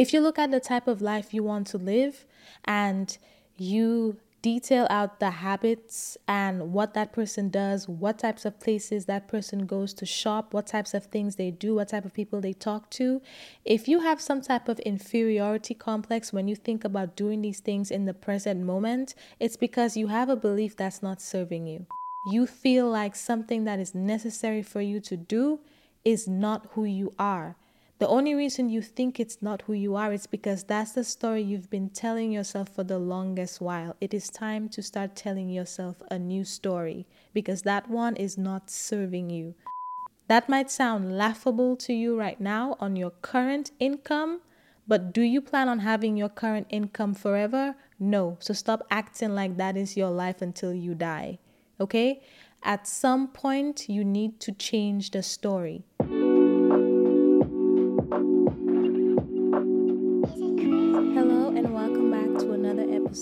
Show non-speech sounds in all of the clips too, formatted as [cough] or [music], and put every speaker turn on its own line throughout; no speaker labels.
If you look at the type of life you want to live and you detail out the habits and what that person does, what types of places that person goes to shop, what types of things they do, what type of people they talk to. If you have some type of inferiority complex when you think about doing these things in the present moment, it's because you have a belief that's not serving you. You feel like something that is necessary for you to do is not who you are. The only reason you think it's not who you are is because that's the story you've been telling yourself for the longest while. It is time to start telling yourself a new story because that one is not serving you. That might sound laughable to you right now on your current income, but do you plan on having your current income forever? No. So stop acting like that is your life until you die. Okay? At some point, you need to change the story.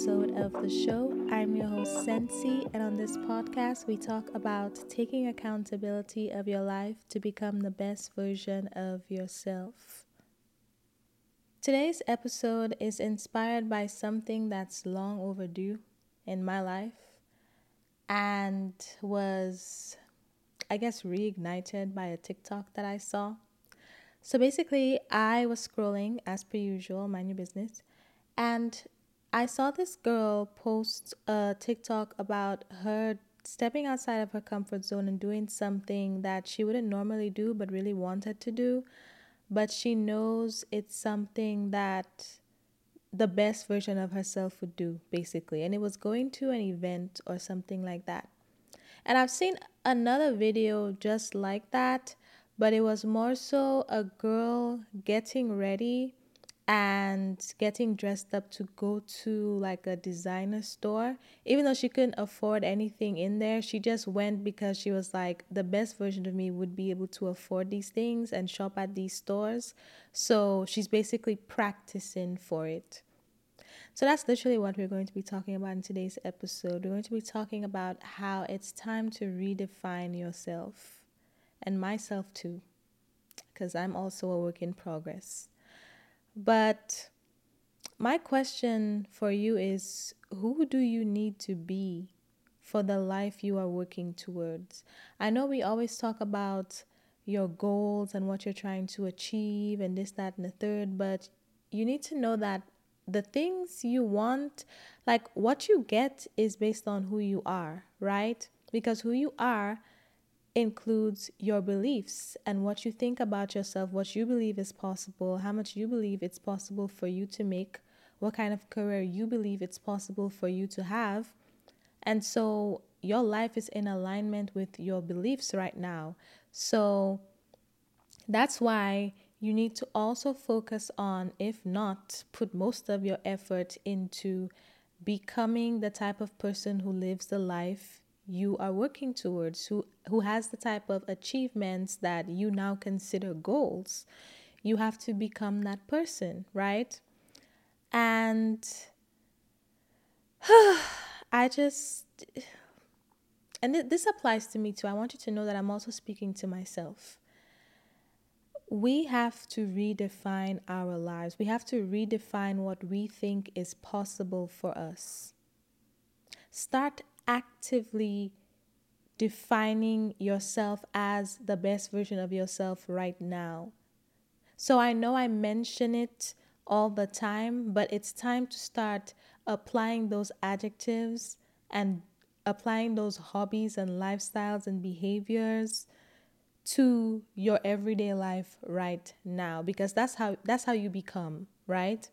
Episode of the show. I'm your host, Sensi, and on this podcast, we talk about taking accountability of your life to become the best version of yourself. Today's episode is inspired by something that's long overdue in my life and was, I guess, reignited by a TikTok that I saw. So basically, I was scrolling as per usual, mind your business, and I saw this girl post a TikTok about her stepping outside of her comfort zone and doing something that she wouldn't normally do but really wanted to do. But she knows it's something that the best version of herself would do, basically. And it was going to an event or something like that. And I've seen another video just like that, but it was more so a girl getting ready and getting dressed up to go to like a designer store. Even though she couldn't afford anything in there, she just went because she was like, the best version of me would be able to afford these things and shop at these stores. So she's basically practicing for it. So that's literally what we're going to be talking about in today's episode. We're going to be talking about how it's time to redefine yourself and myself too, because I'm also a work in progress. But my question for you is who do you need to be for the life you are working towards? I know we always talk about your goals and what you're trying to achieve and this, that, and the third, but you need to know that the things you want, like what you get, is based on who you are, right? Because who you are includes your beliefs and what you think about yourself, what you believe is possible, how much you believe it's possible for you to make, what kind of career you believe it's possible for you to have. And so your life is in alignment with your beliefs right now. So that's why you need to also focus on, if not, put most of your effort into becoming the type of person who lives the life you are working towards, who, who has the type of achievements that you now consider goals. You have to become that person, right? And [sighs] I just, and this applies to me too. I want you to know that I'm also speaking to myself. We have to redefine our lives. We have to redefine what we think is possible for us. Start actively defining yourself as the best version of yourself right now. So I know I mention it all the time, but it's time to start applying those adjectives and applying those hobbies and lifestyles and behaviors to your everyday life right now because that's how that's how you become, right?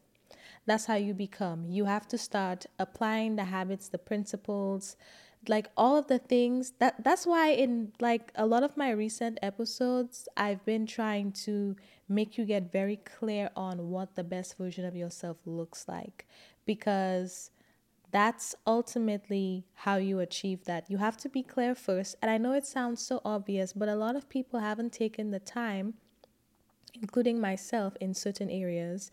That's how you become. You have to start applying the habits, the principles, like all of the things that that's why in like a lot of my recent episodes I've been trying to make you get very clear on what the best version of yourself looks like because that's ultimately how you achieve that. You have to be clear first. And I know it sounds so obvious, but a lot of people haven't taken the time, including myself in certain areas,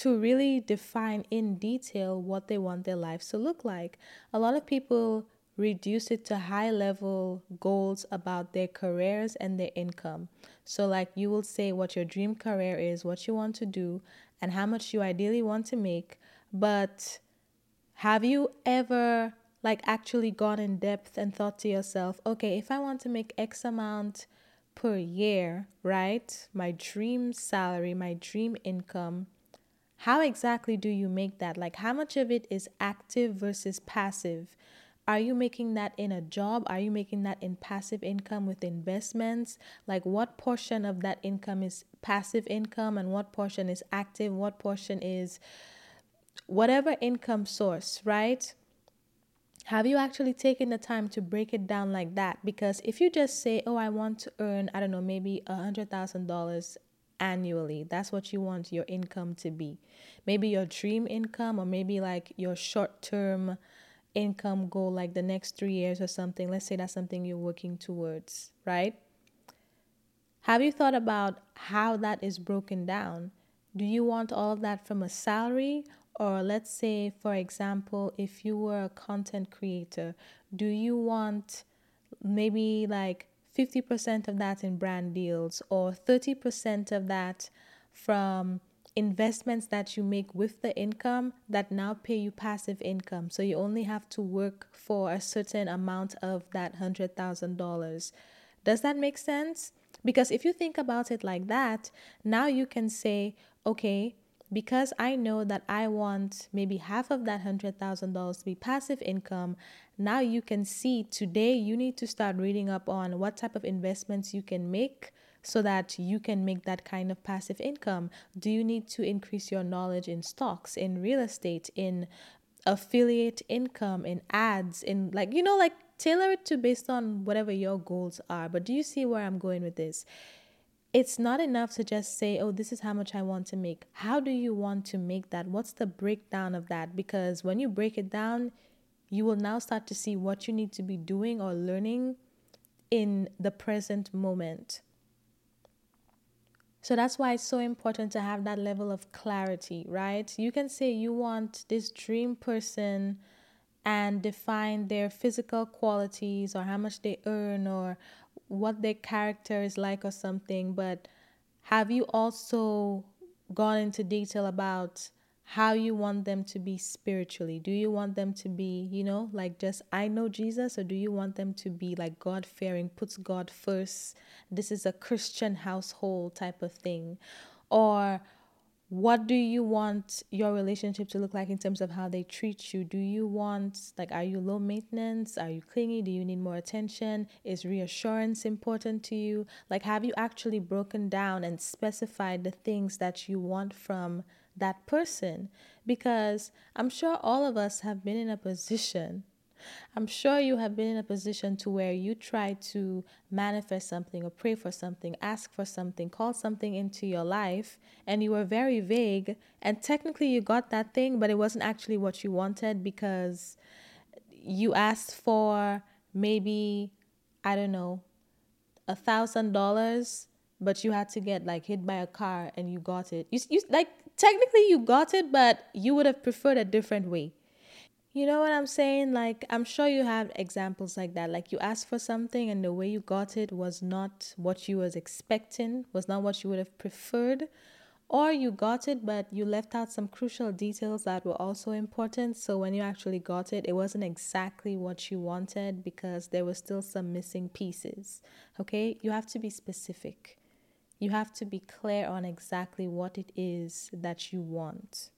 to really define in detail what they want their lives to look like. A lot of people reduce it to high level goals about their careers and their income. So, like, you will say what your dream career is, what you want to do, and how much you ideally want to make. But have you ever, like, actually gone in depth and thought to yourself, okay, if I want to make X amount per year, right? My dream salary, my dream income. How exactly do you make that? Like, how much of it is active versus passive? Are you making that in a job? Are you making that in passive income with investments? Like, what portion of that income is passive income and what portion is active? What portion is whatever income source, right? Have you actually taken the time to break it down like that? Because if you just say, oh, I want to earn, I don't know, maybe a $100,000 annually, that's what you want your income to be. Maybe your dream income, or maybe like your short term income goal like the next three years or something, let's say that's something you're working towards, right? Have you thought about how that is broken down? Do you want all of that from a salary? Or let's say, for example, if you were a content creator, do you want maybe like 50% of that in brand deals or 30% of that from investments that you make with the income that now pay you passive income. So you only have to work for a certain amount of that $100,000. Does that make sense? Because if you think about it like that, now you can say, okay, because I know that I want maybe half of that $100,000 to be passive income, now you can see today you need to start reading up on what type of investments you can make so that you can make that kind of passive income? Do you need to increase your knowledge in stocks, in real estate, in affiliate income, in ads, in like, you know, like tailor it to based on whatever your goals are. But do you see where I'm going with this? It's not enough to just say, oh, this is how much I want to make. How do you want to make that? What's the breakdown of that? Because when you break it down, you will now start to see what you need to be doing or learning in the present moment. So that's why it's so important to have that level of clarity, right? You can say you want this dream person and define their physical qualities or how much they earn or what their character is like or something, but have you also gone into detail about how you want them to be spiritually. Do you want them to be, you know, like just I know Jesus, or do you want them to be like God fearing, puts God first? This is a Christian household type of thing. Or what do you want your relationship to look like in terms of how they treat you? Do you want, like, are you low maintenance? Are you clingy? Do you need more attention? Is reassurance important to you? Like, have you actually broken down and specified the things that you want from that person because I'm sure all of us have been in a position. I'm sure you have been in a position to where you try to manifest something or pray for something, ask for something, call something into your life, and you were very vague. And technically, you got that thing, but it wasn't actually what you wanted because you asked for maybe, I don't know, a thousand dollars, but you had to get like hit by a car and you got it. You, you like technically you got it, but you would have preferred a different way. You know what I'm saying? Like, I'm sure you have examples like that. Like, you asked for something and the way you got it was not what you was expecting, was not what you would have preferred. Or you got it, but you left out some crucial details that were also important. So when you actually got it, it wasn't exactly what you wanted because there were still some missing pieces. Okay? You have to be specific. You have to be clear on exactly what it is that you want.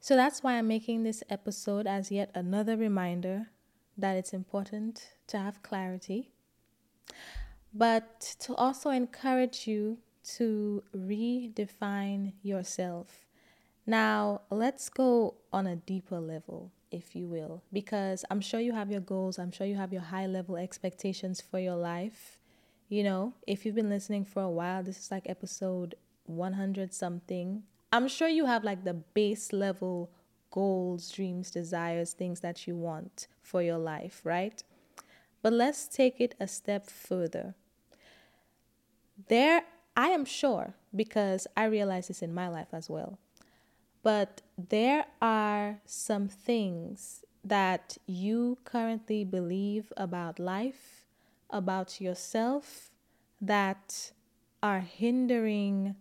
So that's why I'm making this episode as yet another reminder that it's important to have clarity, but to also encourage you to redefine yourself. Now, let's go on a deeper level, if you will, because I'm sure you have your goals, I'm sure you have your high level expectations for your life. You know, if you've been listening for a while, this is like episode 100 something. I'm sure you have like the base level goals, dreams, desires, things that you want for your life, right? But let's take it a step further. There I am sure because I realize this in my life as well. But there are some things that you currently believe about life, about yourself, that are hindering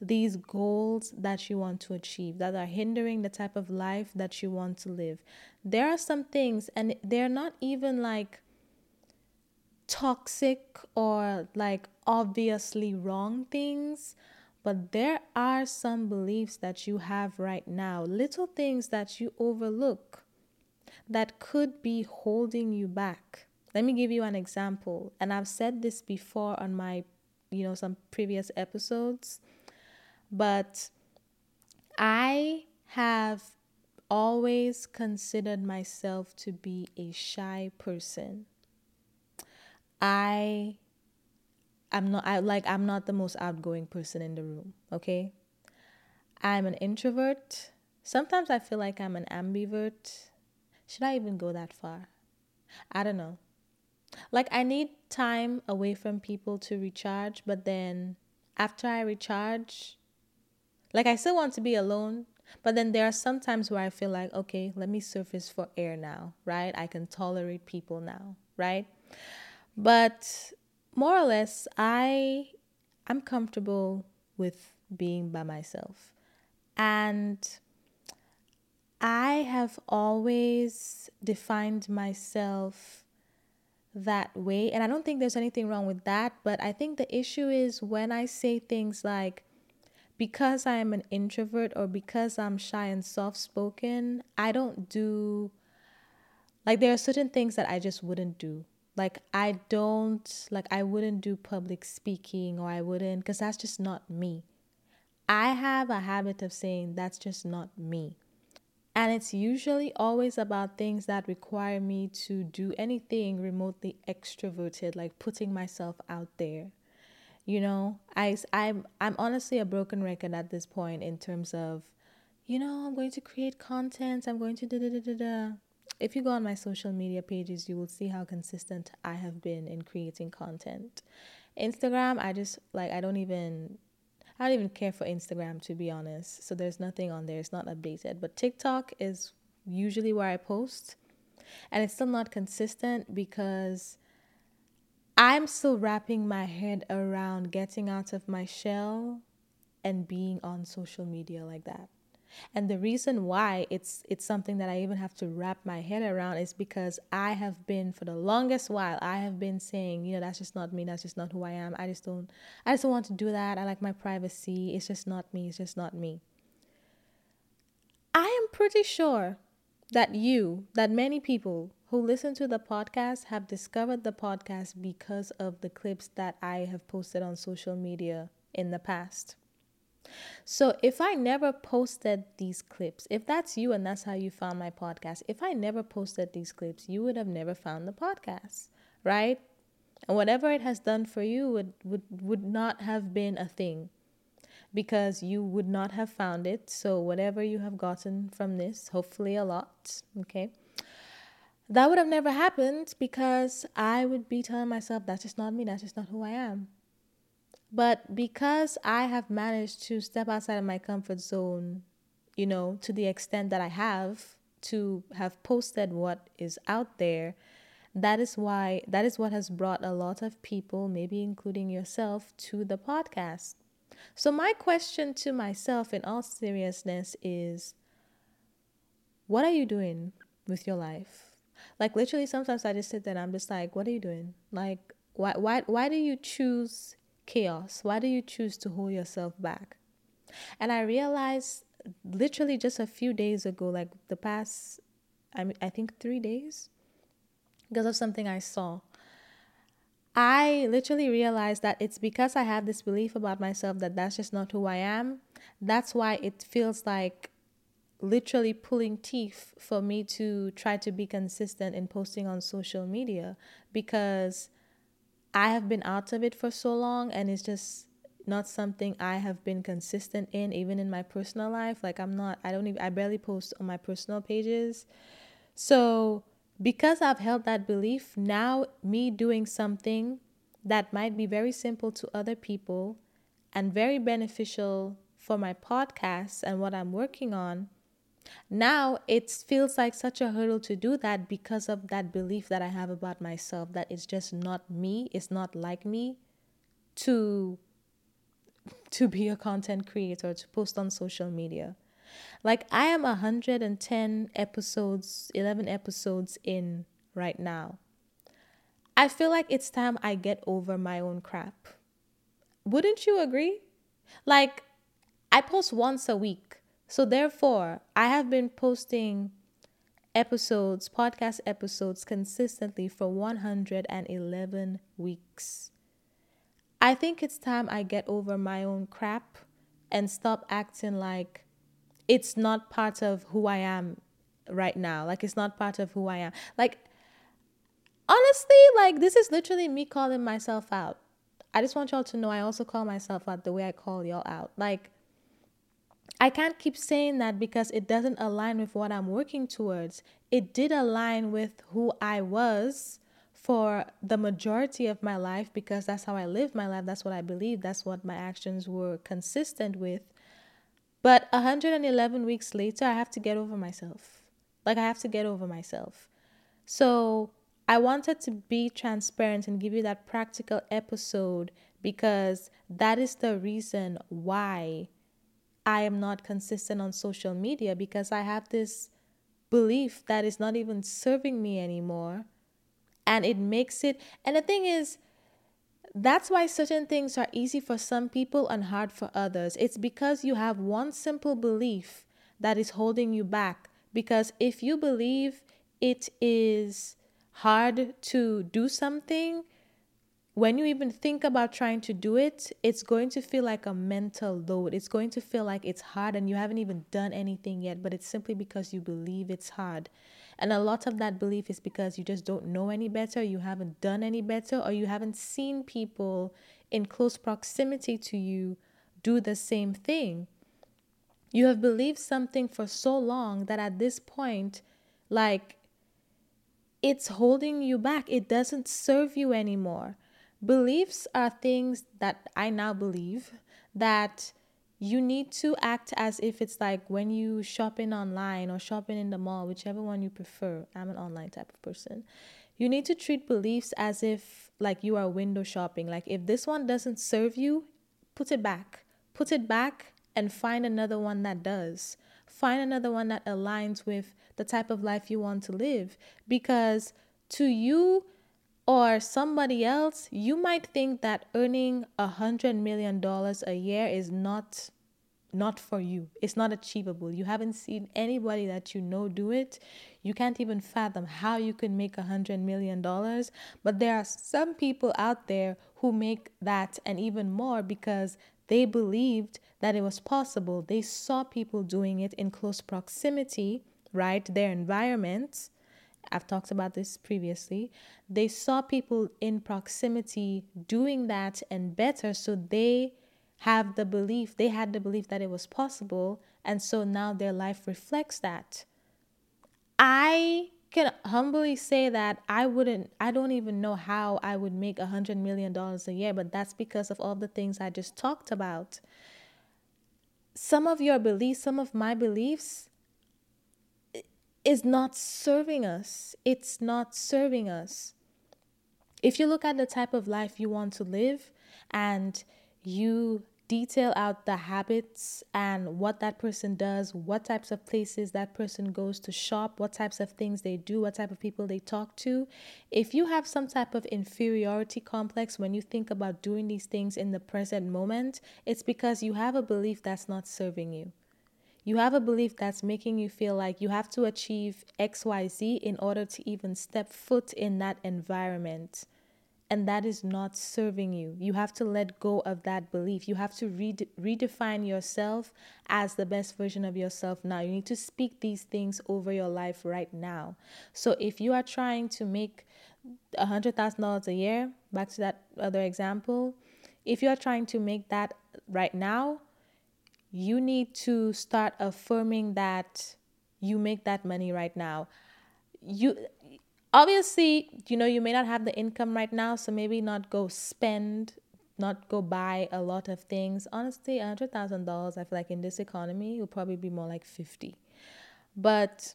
these goals that you want to achieve, that are hindering the type of life that you want to live. There are some things, and they're not even like toxic or like obviously wrong things, but there are some beliefs that you have right now, little things that you overlook that could be holding you back. Let me give you an example, and I've said this before on my, you know, some previous episodes, but I have always considered myself to be a shy person. I I'm not I like I'm not the most outgoing person in the room, okay? I'm an introvert. Sometimes I feel like I'm an ambivert. Should I even go that far? I don't know. Like I need time away from people to recharge, but then after I recharge, like I still want to be alone, but then there are some times where I feel like, okay, let me surface for air now, right? I can tolerate people now, right? But more or less, I I'm comfortable with being by myself. And I have always defined myself that way. And I don't think there's anything wrong with that. But I think the issue is when I say things like, because I am an introvert or because I'm shy and soft spoken, I don't do, like, there are certain things that I just wouldn't do like i don't like i wouldn't do public speaking or i wouldn't because that's just not me i have a habit of saying that's just not me and it's usually always about things that require me to do anything remotely extroverted like putting myself out there you know i i'm i'm honestly a broken record at this point in terms of you know i'm going to create content i'm going to da da da da da if you go on my social media pages, you will see how consistent I have been in creating content. Instagram, I just like I don't even I don't even care for Instagram to be honest. So there's nothing on there. It's not updated. But TikTok is usually where I post. And it's still not consistent because I'm still wrapping my head around getting out of my shell and being on social media like that. And the reason why it's it's something that I even have to wrap my head around is because I have been for the longest while I have been saying, you know, that's just not me, that's just not who I am. I just don't I just don't want to do that. I like my privacy. It's just not me. It's just not me. I am pretty sure that you, that many people who listen to the podcast have discovered the podcast because of the clips that I have posted on social media in the past. So if I never posted these clips, if that's you and that's how you found my podcast, if I never posted these clips, you would have never found the podcast, right? And whatever it has done for you would would, would not have been a thing because you would not have found it. So whatever you have gotten from this, hopefully a lot, okay? That would have never happened because I would be telling myself that's just not me, that's just not who I am. But because I have managed to step outside of my comfort zone, you know, to the extent that I have, to have posted what is out there that is why that is what has brought a lot of people maybe including yourself to the podcast. So my question to myself in all seriousness is what are you doing with your life? Like literally sometimes i just sit there and i'm just like what are you doing? Like why why why do you choose chaos why do you choose to hold yourself back and i realized literally just a few days ago like the past i mean i think 3 days because of something i saw I literally realized that it's because I have this belief about myself that that's just not who I am. That's why it feels like literally pulling teeth for me to try to be consistent in posting on social media because I have been out of it for so long and it's just not something I have been consistent in even in my personal life. Like I'm not I don't even I barely post on my personal pages. So because I've held that belief now me doing something that might be very simple to other people and very beneficial for my podcast and what I'm working on now it feels like such a hurdle to do that because of that belief that I have about myself that it's just not me, it's not like me to to be a content creator, to post on social media. Like I am 110 episodes, 11 episodes in right now. I feel like it's time I get over my own crap. Wouldn't you agree? Like I post once a week. So, therefore, I have been posting episodes, podcast episodes consistently for 111 weeks. I think it's time I get over my own crap and stop acting like it's not part of who I am right now. Like, it's not part of who I am. Like, honestly, like, this is literally me calling myself out. I just want y'all to know I also call myself out the way I call y'all out. Like, I can't keep saying that because it doesn't align with what I'm working towards. It did align with who I was for the majority of my life because that's how I lived my life. That's what I believe. That's what my actions were consistent with. But 111 weeks later, I have to get over myself. Like, I have to get over myself. So, I wanted to be transparent and give you that practical episode because that is the reason why I am not consistent on social media because I have this belief that is not even serving me anymore. And it makes it, and the thing is, that's why certain things are easy for some people and hard for others. It's because you have one simple belief that is holding you back. Because if you believe it is hard to do something, when you even think about trying to do it, it's going to feel like a mental load. It's going to feel like it's hard and you haven't even done anything yet, but it's simply because you believe it's hard. And a lot of that belief is because you just don't know any better, you haven't done any better, or you haven't seen people in close proximity to you do the same thing. You have believed something for so long that at this point, like, it's holding you back. It doesn't serve you anymore. Beliefs are things that I now believe that you need to act as if it's like when you shopping online or shopping in the mall, whichever one you prefer. I'm an online type of person. You need to treat beliefs as if like you are window shopping. Like if this one doesn't serve you, put it back. Put it back and find another one that does. Find another one that aligns with the type of life you want to live because to you or somebody else, you might think that earning a hundred million dollars a year is not not for you. It's not achievable. You haven't seen anybody that you know do it. You can't even fathom how you could make a hundred million dollars. But there are some people out there who make that and even more because they believed that it was possible. They saw people doing it in close proximity, right? Their environments I've talked about this previously. They saw people in proximity doing that and better, so they have the belief, they had the belief that it was possible, and so now their life reflects that. I can humbly say that I wouldn't, I don't even know how I would make a hundred million dollars a year, but that's because of all the things I just talked about. Some of your beliefs, some of my beliefs, is not serving us. It's not serving us. If you look at the type of life you want to live and you detail out the habits and what that person does, what types of places that person goes to shop, what types of things they do, what type of people they talk to. If you have some type of inferiority complex when you think about doing these things in the present moment, it's because you have a belief that's not serving you. You have a belief that's making you feel like you have to achieve XYZ in order to even step foot in that environment and that is not serving you. You have to let go of that belief. You have to re- redefine yourself as the best version of yourself now. You need to speak these things over your life right now. So if you are trying to make a $100,000 a year, back to that other example, if you are trying to make that right now, you need to start affirming that you make that money right now. You obviously, you know, you may not have the income right now, so maybe not go spend, not go buy a lot of things. Honestly, hundred thousand dollars, I feel like in this economy, will probably be more like fifty. But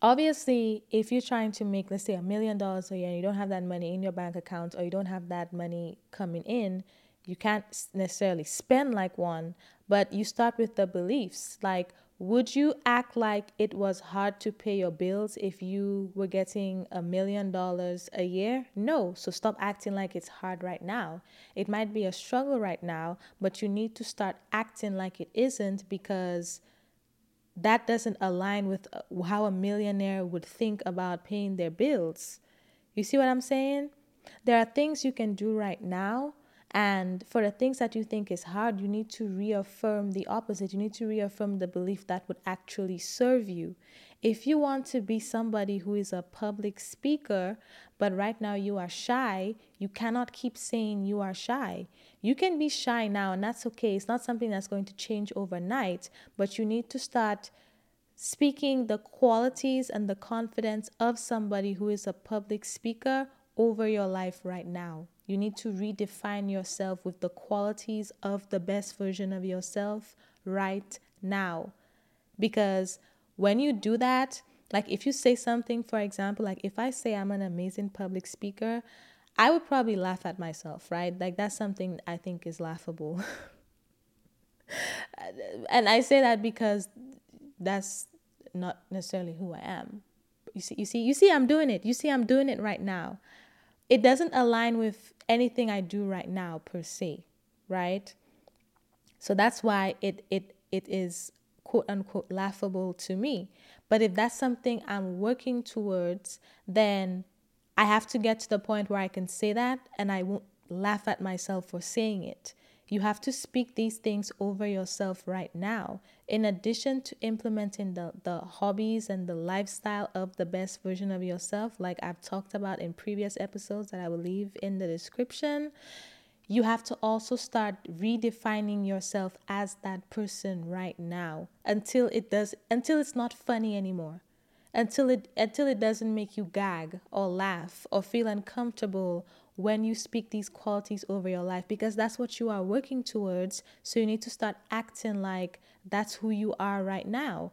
obviously, if you're trying to make, let's say, a million dollars a year, and you don't have that money in your bank account, or you don't have that money coming in, you can't necessarily spend like one. But you start with the beliefs, like would you act like it was hard to pay your bills if you were getting a million dollars a year? No. So stop acting like it's hard right now. It might be a struggle right now, but you need to start acting like it isn't because that doesn't align with uh, how a millionaire would think about paying their bills. You see what I'm saying? There are things you can do right now and for the things that you think is hard, you need to reaffirm the opposite. You need to reaffirm the belief that would actually serve you. If you want to be somebody who is a public speaker, but right now you are shy, you cannot keep saying you are shy. You can be shy now, and that's okay. It's not something that's going to change overnight, but you need to start speaking the qualities and the confidence of somebody who is a public speaker over your life right now. You need to redefine yourself with the qualities of the best version of yourself right now. Because when you do that, like if you say something, for example, like if I say I'm an amazing public speaker, I would probably laugh at myself, right? Like that's something I think is laughable. [laughs] and I say that because that's not necessarily who I am. You see, you see, you see, I'm doing it. You see, I'm doing it right now. It doesn't align with anything I do right now per se, right? So that's why it it it is quote unquote laughable to me. But if that's something I'm working towards, then I have to get to the point where I can say that and I won't laugh at myself for saying it. You have to speak these things over yourself right now. In addition to implementing the, the hobbies and the lifestyle of the best version of yourself, like I've talked about in previous episodes that I will leave in the description, you have to also start redefining yourself as that person right now until it does until it's not funny anymore until it until it doesn't make you gag or laugh or feel uncomfortable when you speak these qualities over your life because that's what you are working towards. So you need to start acting like that's who you are right now.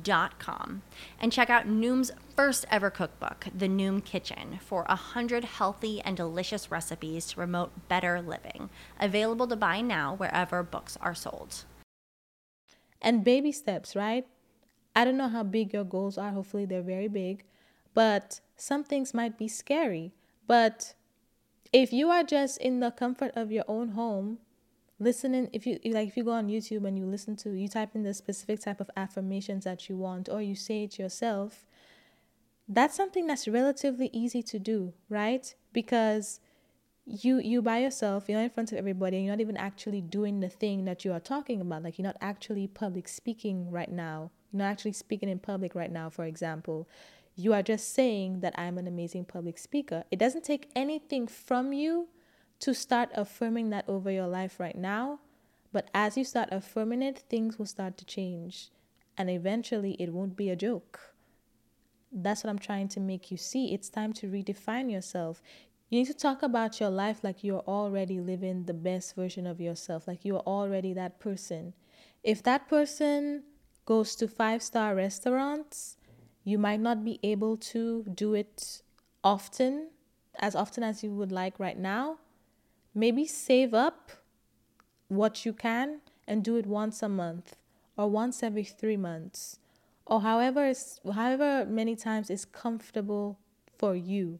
Dot com and check out Noom's first ever cookbook, The Noom Kitchen, for a hundred healthy and delicious recipes to promote better living. Available to buy now wherever books are sold.
And baby steps, right? I don't know how big your goals are. Hopefully, they're very big. But some things might be scary. But if you are just in the comfort of your own home, listening, if you like, if you go on YouTube and you listen to, you type in the specific type of affirmations that you want, or you say it yourself, that's something that's relatively easy to do, right? Because you you by yourself you're not in front of everybody you're not even actually doing the thing that you are talking about. Like you're not actually public speaking right now. You're not actually speaking in public right now for example. You are just saying that i'm an amazing public speaker. It doesn't take anything from you to start affirming that over your life right now but as you start affirming it things will start to change and eventually it won't be a joke that's what I'm trying to make you see. It's time to redefine yourself. You need to talk about your life like you're already living the best version of yourself, like you're already that person. If that person goes to five star restaurants, you might not be able to do it often, as often as you would like right now. Maybe save up what you can and do it once a month or once every three months or however however many times is comfortable for you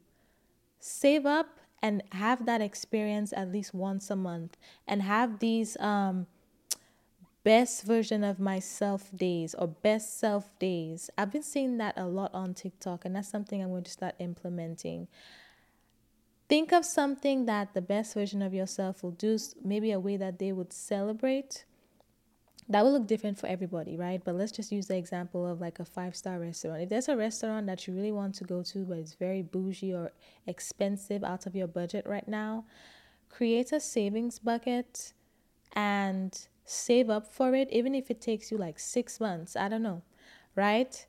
save up and have that experience at least once a month and have these um, best version of myself days or best self days. I've been seeing that a lot on TikTok, and that's something I'm going to start implementing. Think of something that the best version of yourself will do, maybe a way that they would celebrate that will look different for everybody, right? But let's just use the example of like a five star restaurant. If there's a restaurant that you really want to go to, but it's very bougie or expensive out of your budget right now, create a savings bucket and save up for it, even if it takes you like six months. I don't know, right?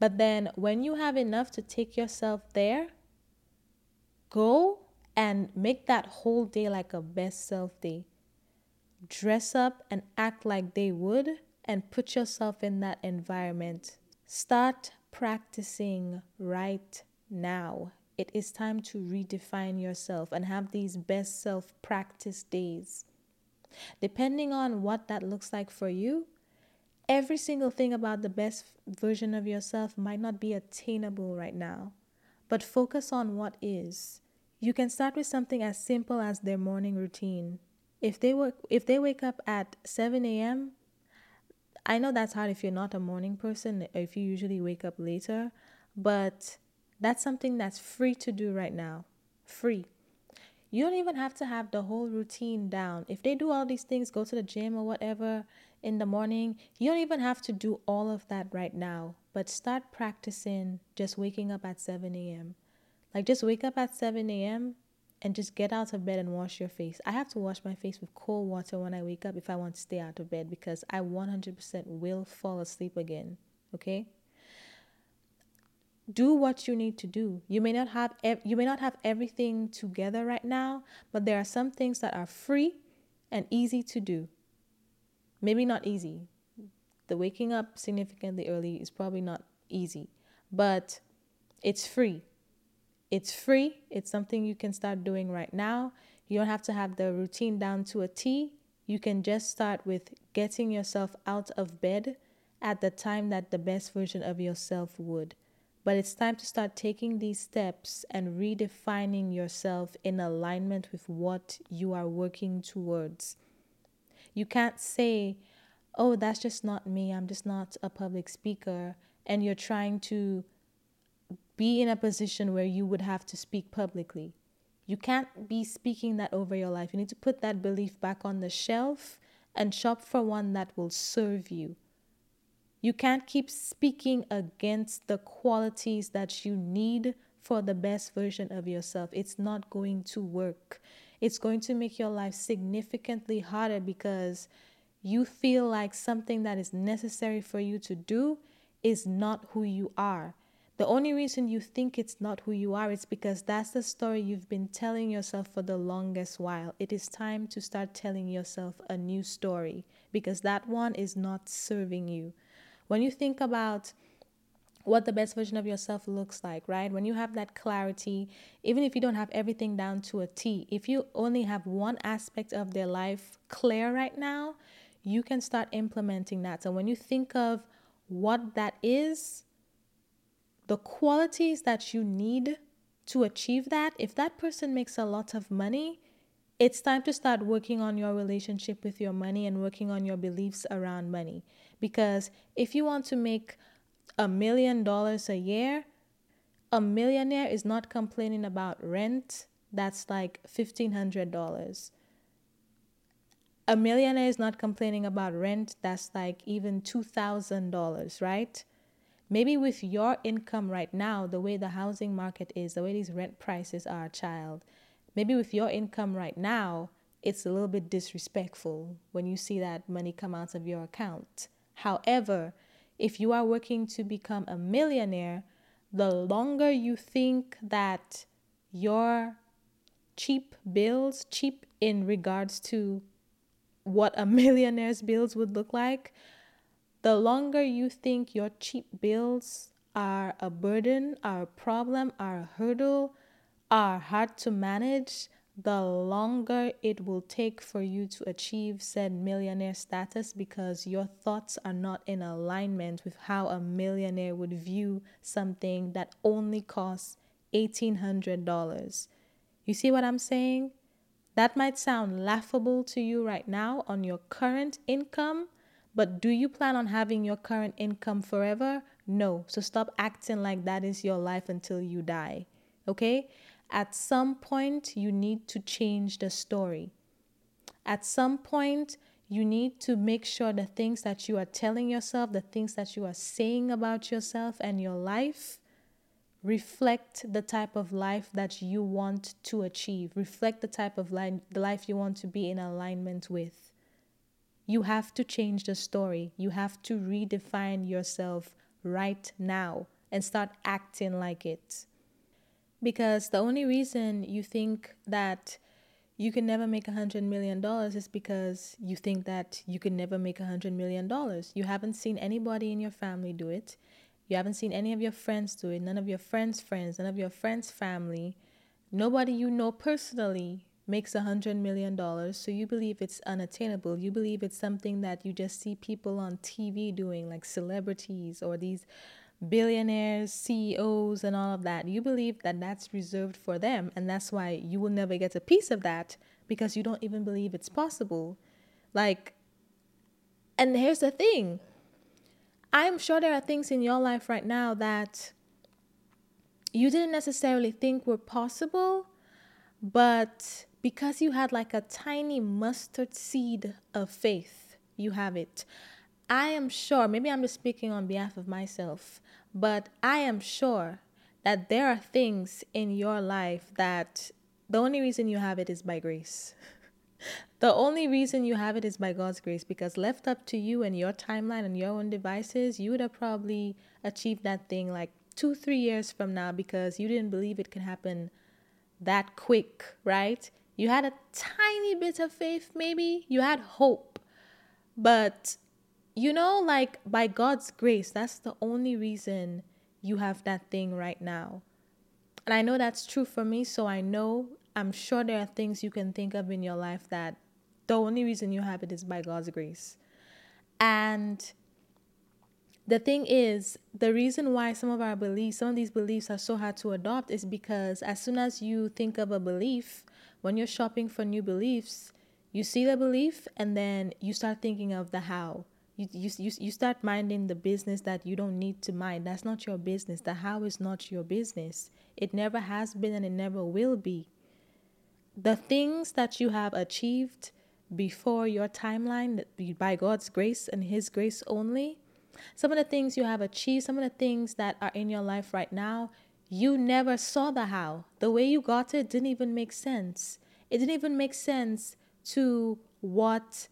But then when you have enough to take yourself there, go and make that whole day like a best self day dress up and act like they would and put yourself in that environment. Start practicing right now. It is time to redefine yourself and have these best self practice days. Depending on what that looks like for you, every single thing about the best version of yourself might not be attainable right now, but focus on what is. You can start with something as simple as their morning routine. If they work if they wake up at 7 a.m i know that's hard if you're not a morning person if you usually wake up later but that's something that's free to do right now. Free. You don't even have to have the whole routine down. If they do all these things go to the gym or whatever in the morning you don't even have to do all of that right now but start practicing just waking up at 7 a.m like just wake up at 7 a.m and just get out of bed and wash your face. I have to wash my face with cold water when I wake up if I want to stay out of bed because I 100% will fall asleep again. Okay? Do what you need to do. You may not have ev- you may not have everything together right now, but there are some things that are free and easy to do. maybe not easy. The waking up significantly early is probably not easy, but it's free. It's free. It's something you can start doing right now. You don't have to have the routine down to a T. You can just start with getting yourself out of bed at the time that the best version of yourself would. But it's time to start taking these steps and redefining yourself in alignment with what you are working towards. You can't say, oh, that's just not me. I'm just not a public speaker. And you're trying to be in a position where you would have to speak publicly. You can't be speaking that over your life. You need to put that belief back on the shelf and shop for one that will serve you. You can't keep speaking against the qualities that you need for the best version of yourself. It's not going to work. It's going to make your life significantly harder because you feel like something that is necessary for you to do is not who you are. The only reason you think it's not who you are is because that's the story you've been telling yourself for the longest while. It is time to start telling yourself a new story because that one is not serving you. When you think about what the best version of yourself looks like, right? When you have that clarity, even if you don't have everything down to a T, if you only have one aspect of their life clear right now, you can start implementing that. So when you think of what that is, the qualities that you need to achieve that, if that person makes a lot of money, it's time to start working on your relationship with your money and working on your beliefs around money. Because if you want to make a million dollars a year, a millionaire is not complaining about rent that's like $1,500. A millionaire is not complaining about rent that's like even $2,000, right? Maybe with your income right now, the way the housing market is, the way these rent prices are, child, maybe with your income right now, it's a little bit disrespectful when you see that money come out of your account. However, if you are working to become a millionaire, the longer you think that your cheap bills, cheap in regards to what a [laughs] millionaire's bills would look like, the longer you think your cheap bills are a burden, are a problem, are a hurdle, are hard to manage, the longer it will take for you to achieve said millionaire status because your thoughts are not in alignment with how a millionaire would view something that only costs $1,800. You see what I'm saying? That might sound laughable to you right now on your current income, but do you plan on having your current income forever? No. So stop acting like that is your life until you die. Okay? At some point, you need to change the story. At some point, you need to make sure the things that you are telling yourself, the things that you are saying about yourself and your life, reflect the type of life that you want to achieve, reflect the type of life, the life you want to be in alignment with. You have to change the story. You have to redefine yourself right now and start acting like it. Because the only reason you think that you can never make a hundred million dollars is because you think that you can never make a hundred million dollars. You haven't seen anybody in your family do it. You haven't seen any of your friends do it. None of your friends' friends, none of your friends' family. Nobody you know personally makes a hundred million dollars. So you believe it's unattainable. You believe it's something that you just see people on TV doing, like celebrities or these billionaires, CEOs, and all of that. You believe that that's reserved for them, and that's why you will never get a piece of that because you don't even believe it's possible. Like, and here's the thing I'm sure there are things in your life right now that you didn't necessarily think were possible, but because you had like a tiny mustard seed of faith, you have it. I am sure, maybe I'm just speaking on behalf of myself, but I am sure that there are things in your life that the only reason you have it is by grace. [laughs] the only reason you have it is by God's grace because left up to you and your timeline and your own devices, you would have probably achieved that thing like two, three years from now because you didn't believe it could happen that quick, right? You had a tiny bit of faith, maybe. You had hope But you know, like by God's grace, that's the only reason you have that thing right now. And I know that's true for me, so I know I'm sure there are things you can think of in your life that the only reason you have it is by God's grace. And the thing is, the reason why some of our beliefs, some of these beliefs are so hard to adopt is because as soon as you think of a belief, when you're shopping for new beliefs, you see the belief and then you start thinking of the how. You, you, you, you start minding the business that you don't need to mind. That's not your business. The how is not your business. It never has been and it never will be. The things that you have achieved before your timeline, by God's grace and His grace only, some of the things you have achieved, some of the things that are in your life right now, you never saw the how. The way you got it didn't even make sense. It didn't even make sense to what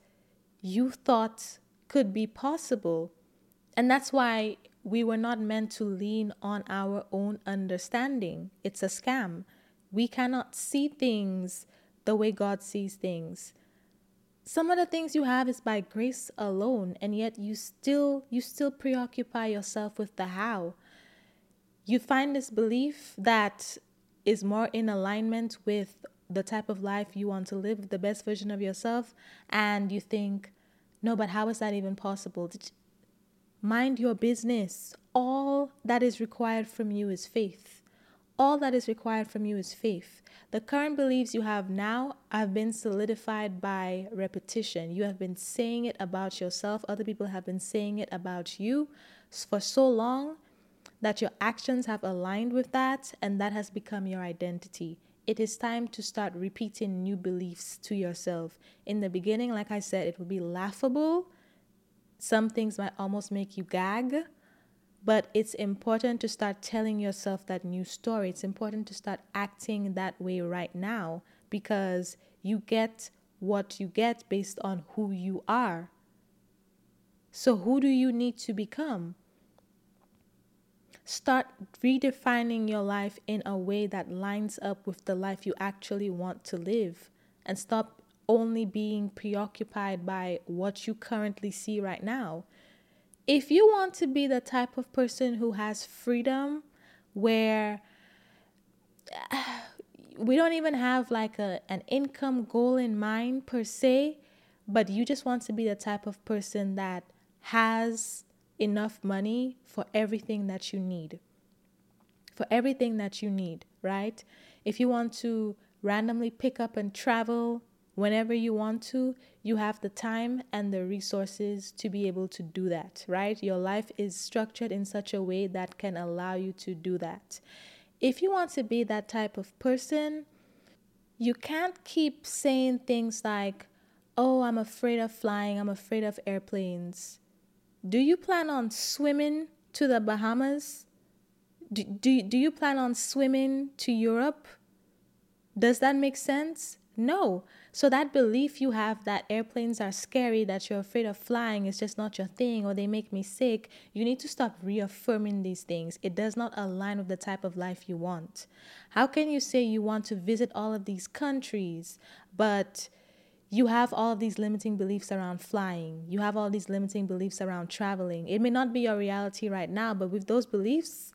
you thought could be possible. And that's why we were not meant to lean on our own understanding. It's a scam. We cannot see things the way God sees things some of the things you have is by grace alone and yet you still you still preoccupy yourself with the how you find this belief that is more in alignment with the type of life you want to live the best version of yourself and you think no but how is that even possible? Mind your business. All that is required from you is faith. All that is required from you is faith. The current beliefs you have now have been solidified by repetition. You have been saying it about yourself, other people have been saying it about you for so long that your actions have aligned with that, and that has become your identity. It is time to start repeating new beliefs to yourself. In the beginning, like I said, it will be laughable. Some things might almost make you gag but it's important to start telling yourself that new story. It's important to start acting that way right now because you get what you get based on who you are. So, who do you need to become? Start redefining your life in a way that lines up with the life you actually want to live. And stop only being preoccupied by what you currently see right now. If you want to be the type of person who has freedom where [sighs] we don't even have like a an income goal in mind per se but you just want to be the type of person that has enough money for everything that you need for everything that you need right if you want to randomly pick up and travel whenever you want to, you have the time and the resources to be able to do that, right? Your life is structured in such a way that can allow you to do that. If you want to be that type of person, you can't keep saying things like, oh, I'm afraid of flying, I'm afraid of airplanes. Do you plan on swimming to the Bahamas? Do, do, do you plan on swimming to Europe? Does that make sense? No. So that belief you have that airplanes are scary, that you're afraid of flying is just not your thing, or they make me sick, you need to stop reaffirming these things. It does not align with the type of life you want. How can you say you want to visit all of these countries, but you have all these limiting beliefs around flying. You have all these limiting beliefs around traveling. It may not be your reality right now, but with those beliefs,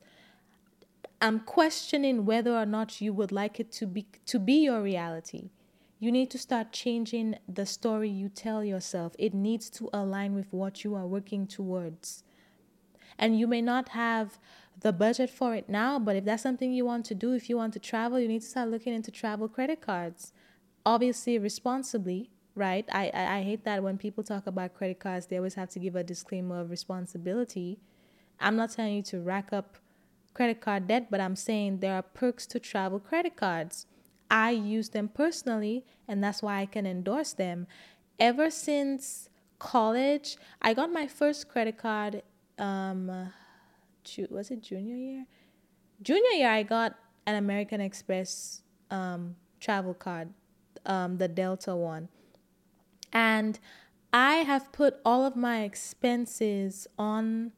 I'm questioning whether or not you would like it to be to be your reality. You need to start changing the story you tell yourself. It needs to align with what you are working towards. And you may not have the budget for it now, but if that's something you want to do, if you want to travel, you need to start looking into travel credit cards. Obviously, responsibly, right? I, I, hate that when people talk about credit cards, they always have to give a disclaimer of responsibility. I'm not telling you to rack up credit card debt, but I'm saying there are perks to travel credit cards I use them personally, and that's why I can endorse them. Ever since college, I got my first credit card. Um, was it junior year? Junior year, I got an American Express um, travel card, um, the Delta one, and I have put all of my expenses on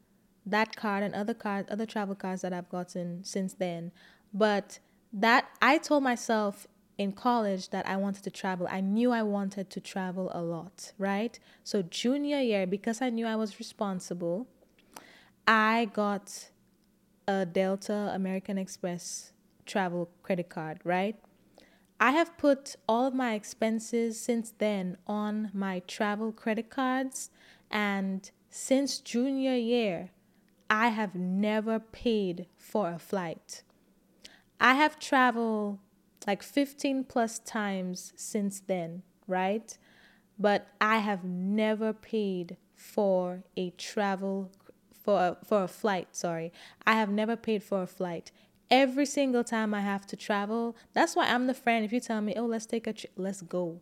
that card and other cards, other travel cards that I've gotten since then. But that I told myself in college that I wanted to travel. I knew I wanted to travel a lot, right? So, junior year, because I knew I was responsible, I got a Delta American Express travel credit card, right? I have put all of my expenses since then on my travel credit cards, and since junior year, I have never paid for a flight. I have traveled like 15 plus times since then, right? But I have never paid for a travel for a, for a flight, sorry. I have never paid for a flight. Every single time I have to travel, that's why I'm the friend. If you tell me, "Oh, let's take a trip, let's go."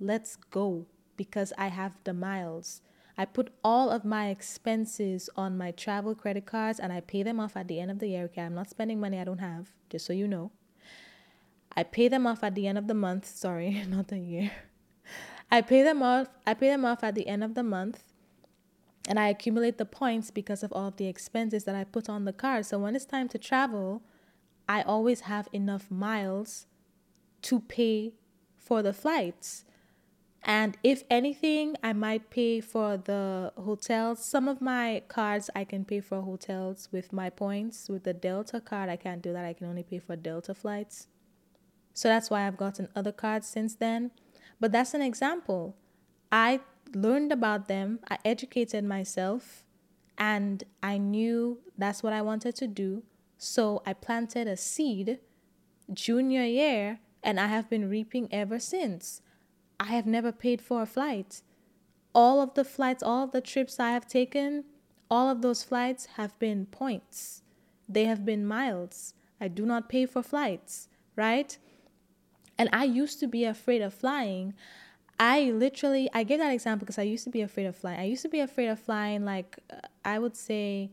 Let's go because I have the miles. I put all of my expenses on my travel credit cards and I pay them off at the end of the year. Okay, I'm not spending money I don't have, just so you know. I pay them off at the end of the month. [laughs] Sorry, not the year. I pay them off. I pay them off at the end of the month, and I accumulate the points because of all of the expenses that I put on the card. So when it's time to travel, I always have enough miles to pay for the flights. And if anything, I might pay for the hotels. Some of my cards I can pay for hotels with my points. With the Delta card, I can't do that. I can only pay for Delta flights. So that's why I've gotten other cards since then. But that's an example. I learned about them, I educated myself, and I knew that's what I wanted to do. So I planted a seed junior year, and I have been reaping ever since. I have never paid for a flight. All of the flights, all of the trips I have taken, all of those flights have been points. They have been miles. I do not pay for flights, right? And I used to be afraid of flying. I literally, I give that example because I used to be afraid of flying. I used to be afraid of flying, like, uh, I would say,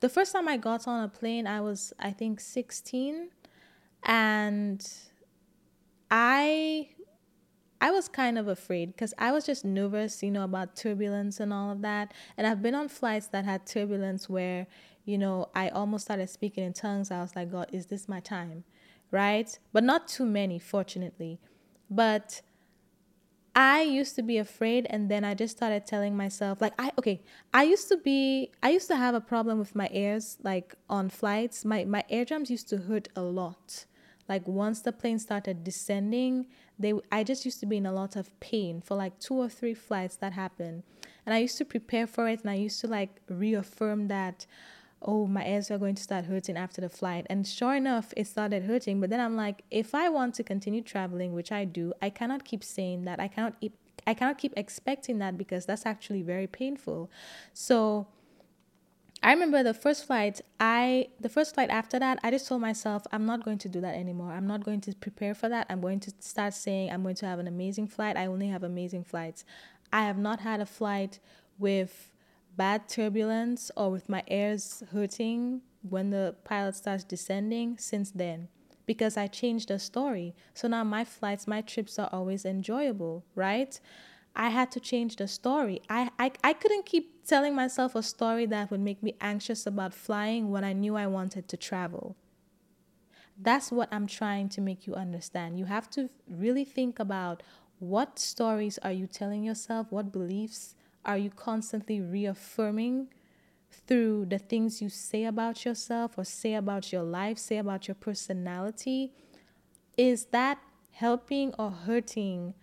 the first time I got on a plane, I was, I think, 16. And I I was kind of afraid because I was just nervous, you know, about turbulence and all of that. And I've been on flights that had turbulence where, you know, I almost started speaking in tongues. I was like, God, is this my time? Right? But not too many, fortunately. But I used to be afraid and then I just started telling myself like I okay, I used to be I used to have a problem with my ears like on flights. My my eardrums used to hurt a lot. Like once the plane started descending, they I just used to be in a lot of pain for like two or three flights that happened. And I used to prepare for it and I used to like reaffirm that oh my ears are going to start hurting after the flight and sure enough it started hurting but then i'm like if i want to continue traveling which i do i cannot keep saying that i cannot i cannot keep expecting that because that's actually very painful so I remember the first flight, I the first flight after that, I just told myself I'm not going to do that anymore. I'm not going to prepare for that. I'm going to start saying I'm going to have an amazing flight. I only have amazing flights. I have not had a flight with bad turbulence or with my ears hurting when the pilot starts descending since then because I changed the story. So now my flights, my trips are always enjoyable, right? I had to change the story. I, I, I couldn't keep telling myself a story that would make me anxious about flying when I knew I wanted to travel. That's what I'm trying to make you understand. You have to really think about what stories are you telling yourself, what beliefs are you constantly reaffirming through the things you say about yourself or say about your life, say about your personality? Is that helping or hurting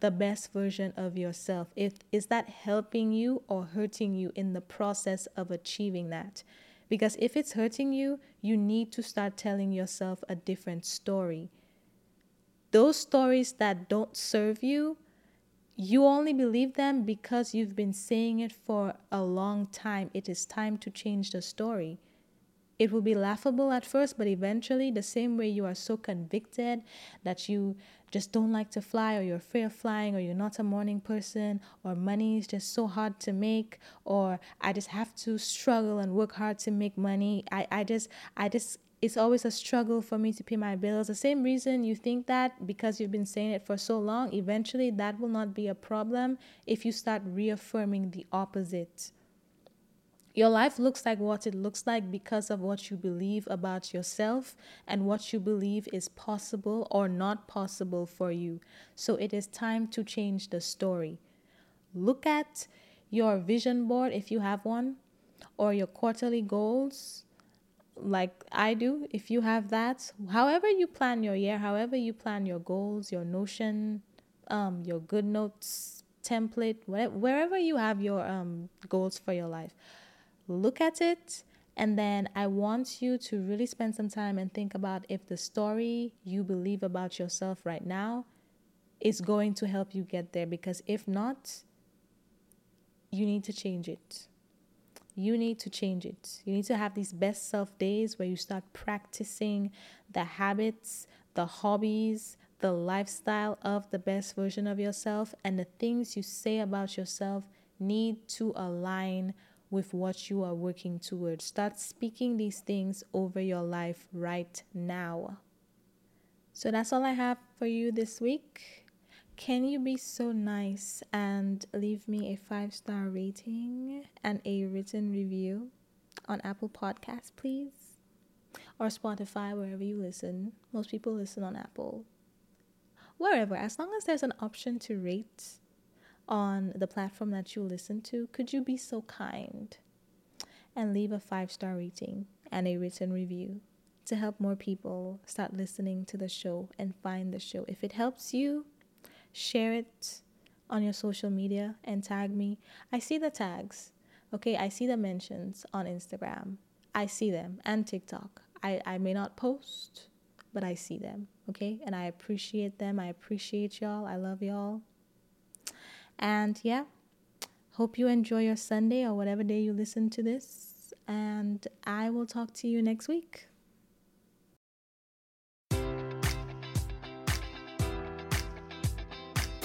the best version of yourself? If is that helping you or hurting you in the process of achieving that? Because if it's hurting you, you need to start telling yourself a different story. Those stories that don't serve you, you only believe them because you've been saying it for a long time. It is time to change the story. It will be laughable at first, but eventually, the same way you are so convicted that you just don't like to fly, or you're afraid of flying, or you're not a morning person, or money is just so hard to make, or I just have to struggle and work hard to make money. I, I just, I just, it's always a struggle for me to pay my bills. The same reason you think that because you've been saying it for so long, eventually that will not be a problem if you start reaffirming the opposite Your life looks like what it looks like because of what you believe about yourself and what you believe is possible or not possible for you. So it is time to change the story. Look at your vision board if you have one, or your quarterly goals like I do, if you have that, however you plan your year, however you plan your goals, your Notion, um, your GoodNotes template, whatever, wherever you have your um, goals for your life, look at it. And then I want you to really spend some time and think about if the story you believe about yourself right now is going to help you get there. Because if not, you need to change it you need to change it. You need to have these best self days where you start practicing the habits, the hobbies, the lifestyle of the best version of yourself, and the things you say about yourself need to align with what you are working towards. Start speaking these things over your life right now. So that's all I have for you this week. Can you be so nice and leave me a five star rating and a written review on Apple Podcasts, please? Or Spotify, wherever you listen. Most people listen on Apple. Wherever, as long as there's an option to rate on the platform that you listen to, could you be so kind and leave a five star rating and a written review to help more people start listening to the show and find the show? If it helps you, share it on your social media and tag me. I see the tags. Okay, I see the mentions on Instagram. I see them and TikTok. I, I may not post, but I see them. Okay, and I appreciate them. I appreciate y'all. I love y'all. And yeah, hope you enjoy your Sunday or whatever day you listen to this. And I will talk to you next week.